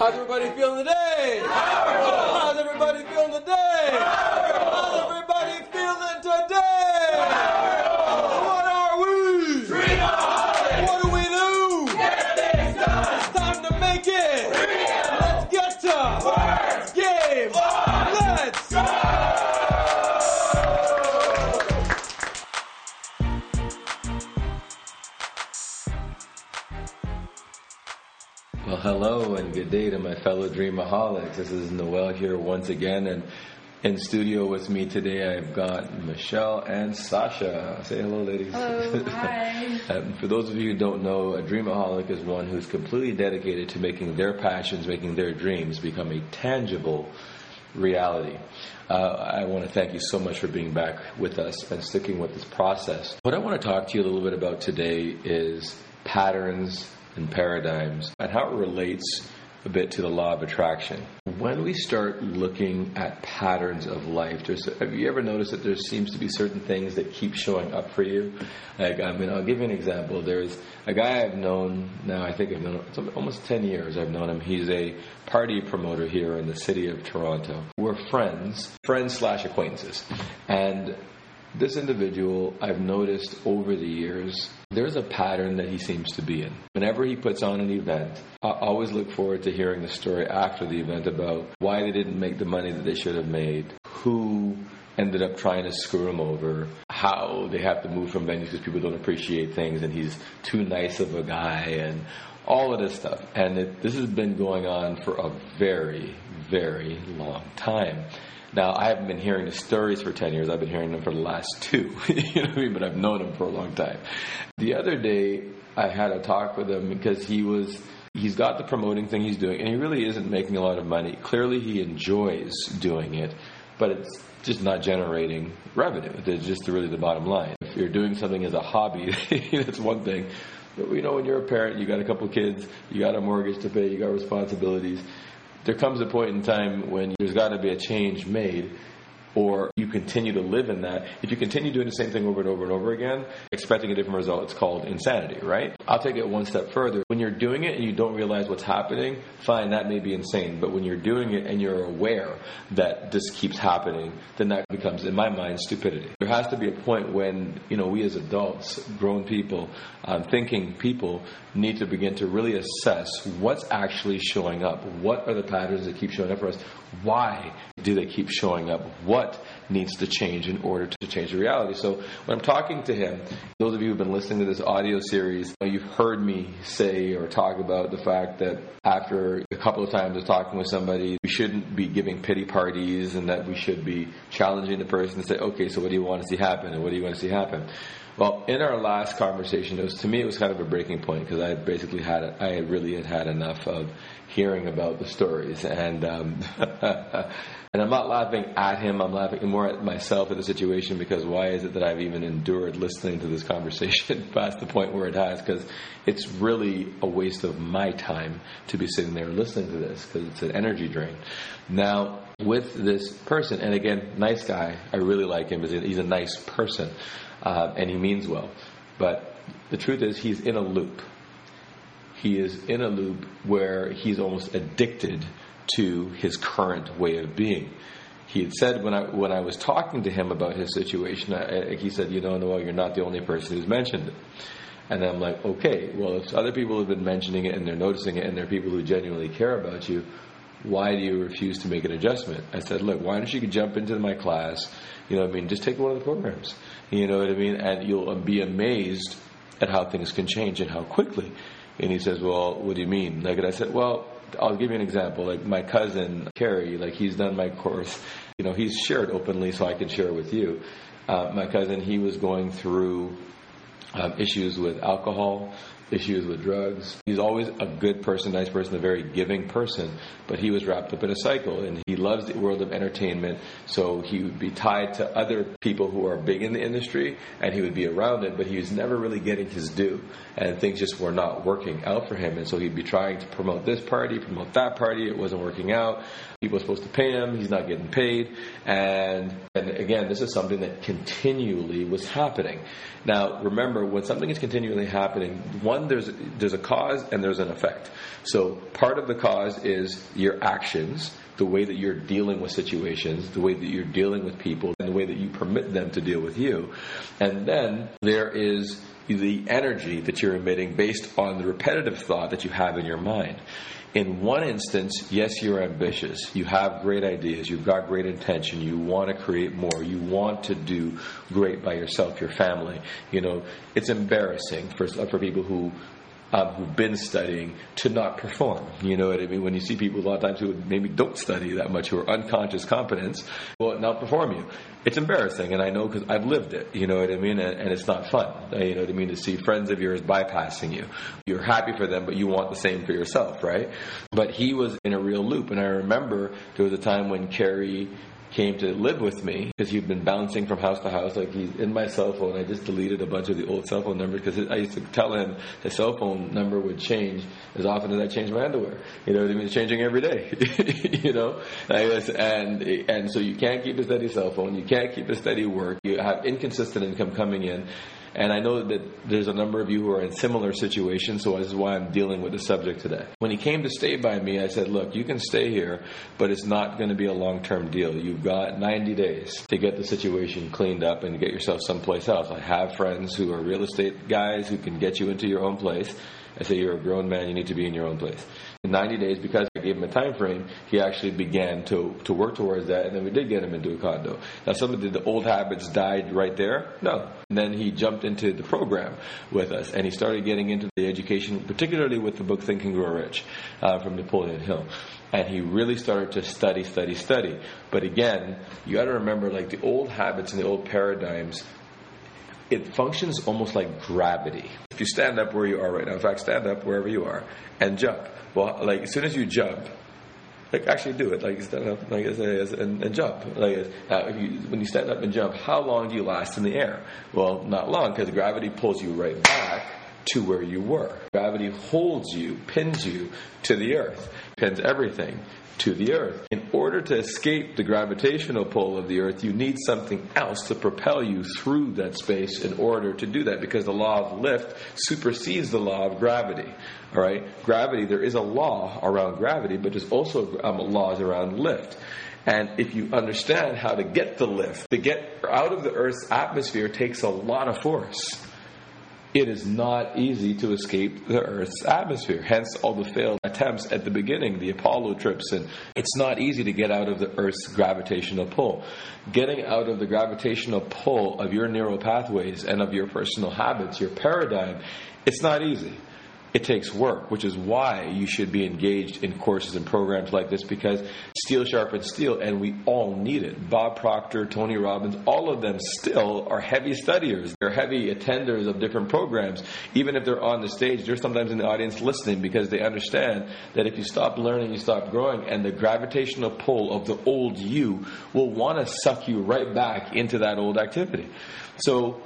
How's everybody feeling today? How's everybody feeling today? How's Well, hello and good day to my fellow Dreamaholics. This is Noel here once again, and in studio with me today I've got Michelle and Sasha. Say hello, ladies. Hello, hi. Um, for those of you who don't know, a Dreamaholic is one who's completely dedicated to making their passions, making their dreams become a tangible reality. Uh, I want to thank you so much for being back with us and sticking with this process. What I want to talk to you a little bit about today is patterns and paradigms and how it relates a bit to the law of attraction. When we start looking at patterns of life, have you ever noticed that there seems to be certain things that keep showing up for you? Like, I mean, I'll give you an example. There's a guy I've known now, I think I've known it's almost 10 years I've known him. He's a party promoter here in the city of Toronto. We're friends, friends slash acquaintances. And this individual, I've noticed over the years, there's a pattern that he seems to be in. Whenever he puts on an event, I always look forward to hearing the story after the event about why they didn't make the money that they should have made, who ended up trying to screw him over, how they have to move from venues because people don't appreciate things, and he's too nice of a guy, and all of this stuff. And it, this has been going on for a very, very long time. Now, I haven't been hearing the stories for 10 years. I've been hearing them for the last two. you know what I mean? But I've known him for a long time. The other day, I had a talk with him because he was. He's got the promoting thing he's doing, and he really isn't making a lot of money. Clearly, he enjoys doing it, but it's just not generating revenue. It's just really the bottom line. If you're doing something as a hobby, that's one thing. But you know, when you're a parent, you got a couple kids, you got a mortgage to pay, you got responsibilities there comes a point in time when there's got to be a change made or you continue to live in that. If you continue doing the same thing over and over and over again, expecting a different result, it's called insanity, right? I'll take it one step further. When you're doing it and you don't realize what's happening, fine, that may be insane. But when you're doing it and you're aware that this keeps happening, then that becomes, in my mind, stupidity. There has to be a point when, you know, we as adults, grown people, um, thinking people, need to begin to really assess what's actually showing up. What are the patterns that keep showing up for us? Why do they keep showing up? What needs to change in order to change the reality? So when I'm talking to him, those of you who've been listening to this audio series, you've heard me say or talk about the fact that after a couple of times of talking with somebody, we shouldn't be giving pity parties and that we should be challenging the person to say, okay, so what do you want to see happen and what do you want to see happen? Well, in our last conversation, it was to me it was kind of a breaking point because I basically had I really had had enough of hearing about the stories, and um, and I'm not laughing at him. I'm laughing more at myself at the situation because why is it that I've even endured listening to this conversation past the point where it has? Because it's really a waste of my time to be sitting there listening to this because it's an energy drain. Now with this person, and again, nice guy. I really like him. He's a nice person uh, and he means well. But the truth is, he's in a loop. He is in a loop where he's almost addicted to his current way of being. He had said when I when I was talking to him about his situation, I, he said, "You know, Noel, you're not the only person who's mentioned it." And I'm like, "Okay, well, if other people have been mentioning it and they're noticing it, and they're people who genuinely care about you, why do you refuse to make an adjustment?" I said, "Look, why don't you jump into my class? You know, I mean, just take one of the programs. You know what I mean? And you'll be amazed at how things can change and how quickly. And he says, Well, what do you mean? Like, and I said, Well, I'll give you an example. Like, my cousin, Kerry, like, he's done my course. You know, he's shared openly so I can share with you. Uh, my cousin, he was going through um, issues with alcohol, issues with drugs. He's always a good person, nice person, a very giving person, but he was wrapped up in a cycle and he loves the world of entertainment, so he would be tied to other people who are big in the industry and he would be around it, but he was never really getting his due and things just were not working out for him and so he'd be trying to promote this party, promote that party, it wasn't working out. People were supposed to pay him, he's not getting paid, and and again, this is something that continually was happening. Now, remember, when something is continually happening, one one, there's there's a cause and there's an effect. So part of the cause is your actions, the way that you're dealing with situations, the way that you're dealing with people, and the way that you permit them to deal with you. And then there is the energy that you're emitting based on the repetitive thought that you have in your mind. In one instance, yes, you're ambitious. You have great ideas. You've got great intention. You want to create more. You want to do great by yourself, your family. You know, it's embarrassing for, for people who who've been studying to not perform. You know what I mean? When you see people a lot of times who maybe don't study that much, who are unconscious competence, will not perform you. It's embarrassing, and I know because I've lived it. You know what I mean? And, and, it's not fun. Uh, you know what I mean? To see friends of yours bypassing you. You're happy for them, but you want the same for yourself, right? But he was in a real loop, and I remember there was a time when Kerry came to live with me because he'd been bouncing from house to house. Like he's in my cell phone. I just deleted a bunch of the old cell phone numbers because I used to tell him his cell phone number would change as often as I changed my underwear. You know what I mean? It's changing every day. you know, and and so you can't keep a steady cell phone. You can't keep a steady work. You have inconsistent income coming in. And I know that there's a number of you who are in similar situations, so this is why I'm dealing with the subject today. When he came to stay by me, I said, Look, you can stay here, but it's not going to be a long term deal. You've got 90 days to get the situation cleaned up and get yourself someplace else. I have friends who are real estate guys who can get you into your own place. I say, You're a grown man, you need to be in your own place. In 90 days, because I gave him a time frame, he actually began to, to work towards that, and then we did get him into a condo. Now, some of the, the old habits died right there? No. And then he jumped into the program with us, and he started getting into the education, particularly with the book Think and Grow Rich uh, from Napoleon Hill and he really started to study, study, study. But again, you got to remember, like the old habits and the old paradigms it functions almost like gravity. If you stand up where you are right now, in fact, stand up wherever you are and jump. Well, like as soon as you jump, like actually do it, like stand up, like and, and jump. Like uh, you, when you stand up and jump, how long do you last in the air? Well, not long because gravity pulls you right back to where you were. Gravity holds you, pins you to the earth, pins everything to the earth. In order to escape the gravitational pull of the earth, you need something else to propel you through that space in order to do that because the law of lift supersedes the law of gravity. All right? Gravity, there is a law around gravity, but there's also um, laws around lift. And if you understand how to get the lift, to get out of the Earth's atmosphere takes a lot of force it is not easy to escape the Earth's atmosphere. Hence, all the failed attempts at the beginning, the Apollo trips, and it's not easy to get out of the Earth's gravitational pull. Getting out of the gravitational pull of your neural pathways and of your personal habits, your paradigm, it's not easy it takes work, which is why you should be engaged in courses and programs like this because steel sharpens steel, and we all need it. Bob Proctor, Tony Robbins, all of them still are heavy studiers. They're heavy attenders of different programs. Even if they're on the stage, they're sometimes in the audience listening because they understand that if you stop learning, you stop growing, and the gravitational pull of the old you will want to suck you right back into that old activity. So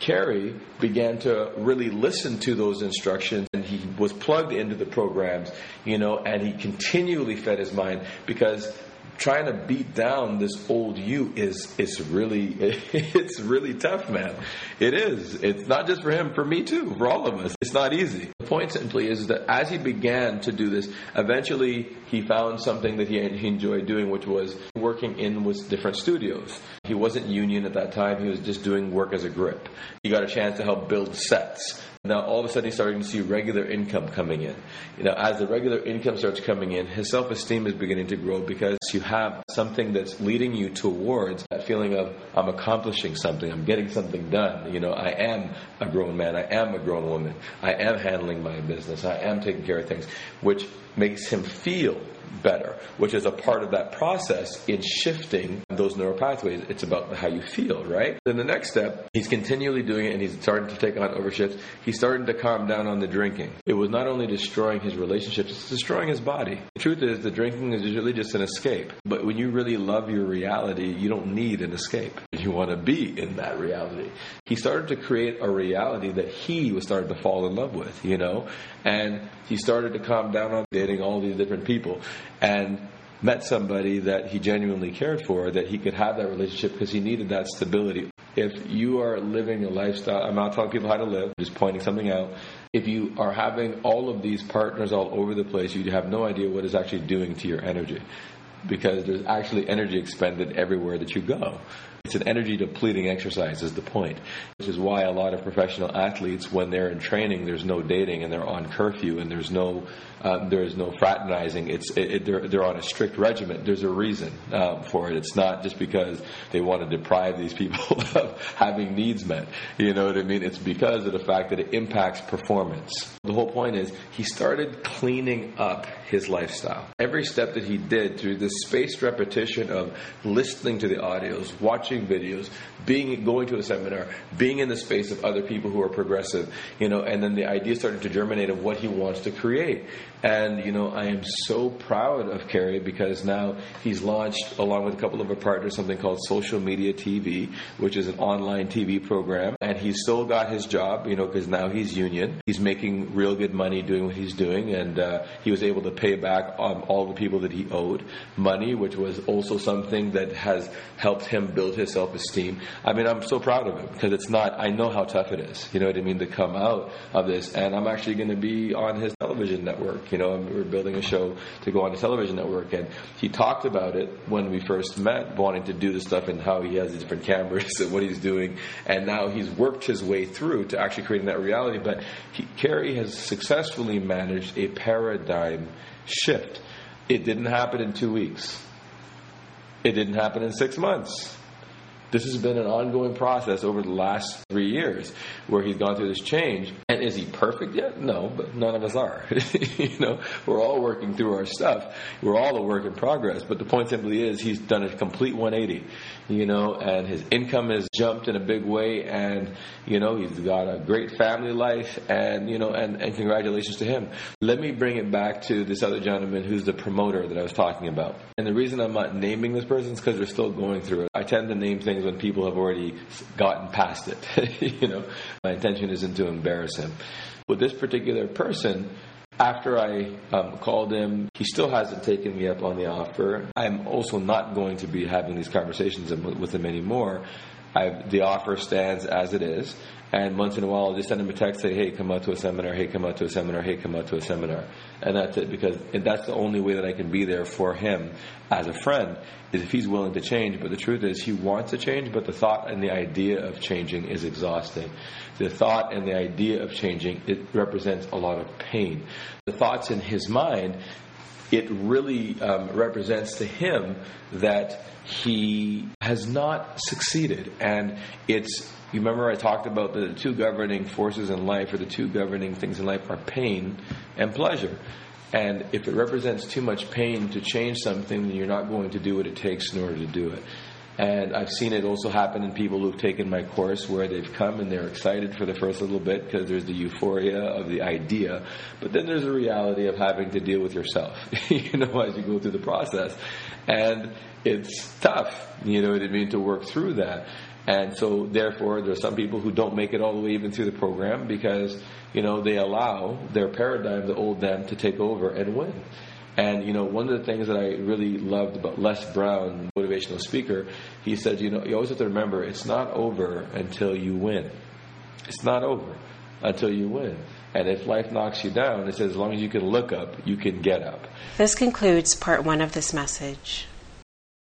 Kerry began to really listen to those instructions and he was plugged into the programs, you know, and he continually fed his mind because trying to beat down this old you is is really it's really tough, man. It is. It's not just for him, for me too, for all of us. It's not easy. The point simply is that as he began to do this, eventually he found something that he, he enjoyed doing, which was working in with different studios. He wasn't union at that time. He was just doing work as a grip. He got a chance to help build sets. Now, all of a sudden, he's starting to see regular income coming in. You know, as the regular income starts coming in, his self-esteem is beginning to grow because you have something that's leading you towards that feeling of I'm accomplishing something, I'm getting something done. You know, I am a grown man, I am a grown woman, I am handling my business, I am taking care of things, which makes him feel better, which is a part of that process in shifting those neural pathways. It's about how you feel, right? Then the next step, he's continually doing it and he's starting to take on overshifts. He's starting to calm down on the drinking. It was not only destroying his relationships, it's destroying his body. The truth is, the drinking is usually just an escape. But when you really love your reality, you don't need an escape. You want to be in that reality. He started to create a reality that he was starting to fall in love with, you know? And he started to calm down on dating all these different people. And met somebody that he genuinely cared for, that he could have that relationship because he needed that stability. If you are living a lifestyle, I'm not telling people how to live, just pointing something out. If you are having all of these partners all over the place, you have no idea what it's actually doing to your energy because there's actually energy expended everywhere that you go. It's an energy depleting exercise, is the point. Which is why a lot of professional athletes, when they're in training, there's no dating and they're on curfew and there's no um, there is no fraternizing. It's it, it, they're, they're on a strict regimen. There's a reason um, for it. It's not just because they want to deprive these people of having needs met. You know what I mean? It's because of the fact that it impacts performance. The whole point is he started cleaning up his lifestyle. Every step that he did through this spaced repetition of listening to the audios, watching videos, being going to a seminar, being in the space of other people who are progressive, you know, and then the idea started to germinate of what he wants to create. And, you know, I am so proud of Kerry because now he's launched, along with a couple of our partners, something called Social Media TV, which is an online TV program. And he's still got his job, you know, because now he's union. He's making real good money doing what he's doing. And uh, he was able to pay back um, all the people that he owed money, which was also something that has helped him build his self esteem. I mean, I'm so proud of him because it's not, I know how tough it is, you know what I mean, to come out of this. And I'm actually going to be on his television network you know, we were building a show to go on a television network, and he talked about it when we first met, wanting to do the stuff and how he has the different cameras and what he's doing, and now he's worked his way through to actually creating that reality. But he, Kerry has successfully managed a paradigm shift. It didn't happen in two weeks. It didn't happen in six months. This has been an ongoing process over the last three years where he's gone through this change. And is he perfect yet? No, but none of us are. you know, we're all working through our stuff. We're all a work in progress. But the point simply is he's done a complete 180, you know, and his income has jumped in a big way and, you know, he's got a great family life and, you know, and, and congratulations to him. Let me bring it back to this other gentleman who's the promoter that I was talking about. And the reason I'm not naming this person is because they're still going through it. I tend to name things when people have already gotten past it. you know, my intention isn't to embarrass him. With this particular person, after I um, called him, he still hasn't taken me up on the offer. I'm also not going to be having these conversations with him anymore. I've, the offer stands as it is. And once in a while, I'll just send him a text, say, hey, come out to a seminar, hey, come out to a seminar, hey, come out to a seminar. And that's it, because that's the only way that I can be there for him as a friend, is if he's willing to change. But the truth is, he wants to change, but the thought and the idea of changing is exhausting. The thought and the idea of changing, it represents a lot of pain. The thoughts in his mind, it really um, represents to him that he has not succeeded. And it's you remember I talked about the two governing forces in life, or the two governing things in life are pain and pleasure. And if it represents too much pain to change something, then you're not going to do what it takes in order to do it. And I've seen it also happen in people who've taken my course where they've come and they're excited for the first little bit because there's the euphoria of the idea. But then there's the reality of having to deal with yourself, you know, as you go through the process. And it's tough, you know what I mean, to work through that. And so, therefore, there are some people who don't make it all the way even through the program because, you know, they allow their paradigm, the old them, to take over and win. And, you know, one of the things that I really loved about Les Brown, motivational speaker, he said, you know, you always have to remember it's not over until you win. It's not over until you win. And if life knocks you down, it says as long as you can look up, you can get up. This concludes part one of this message.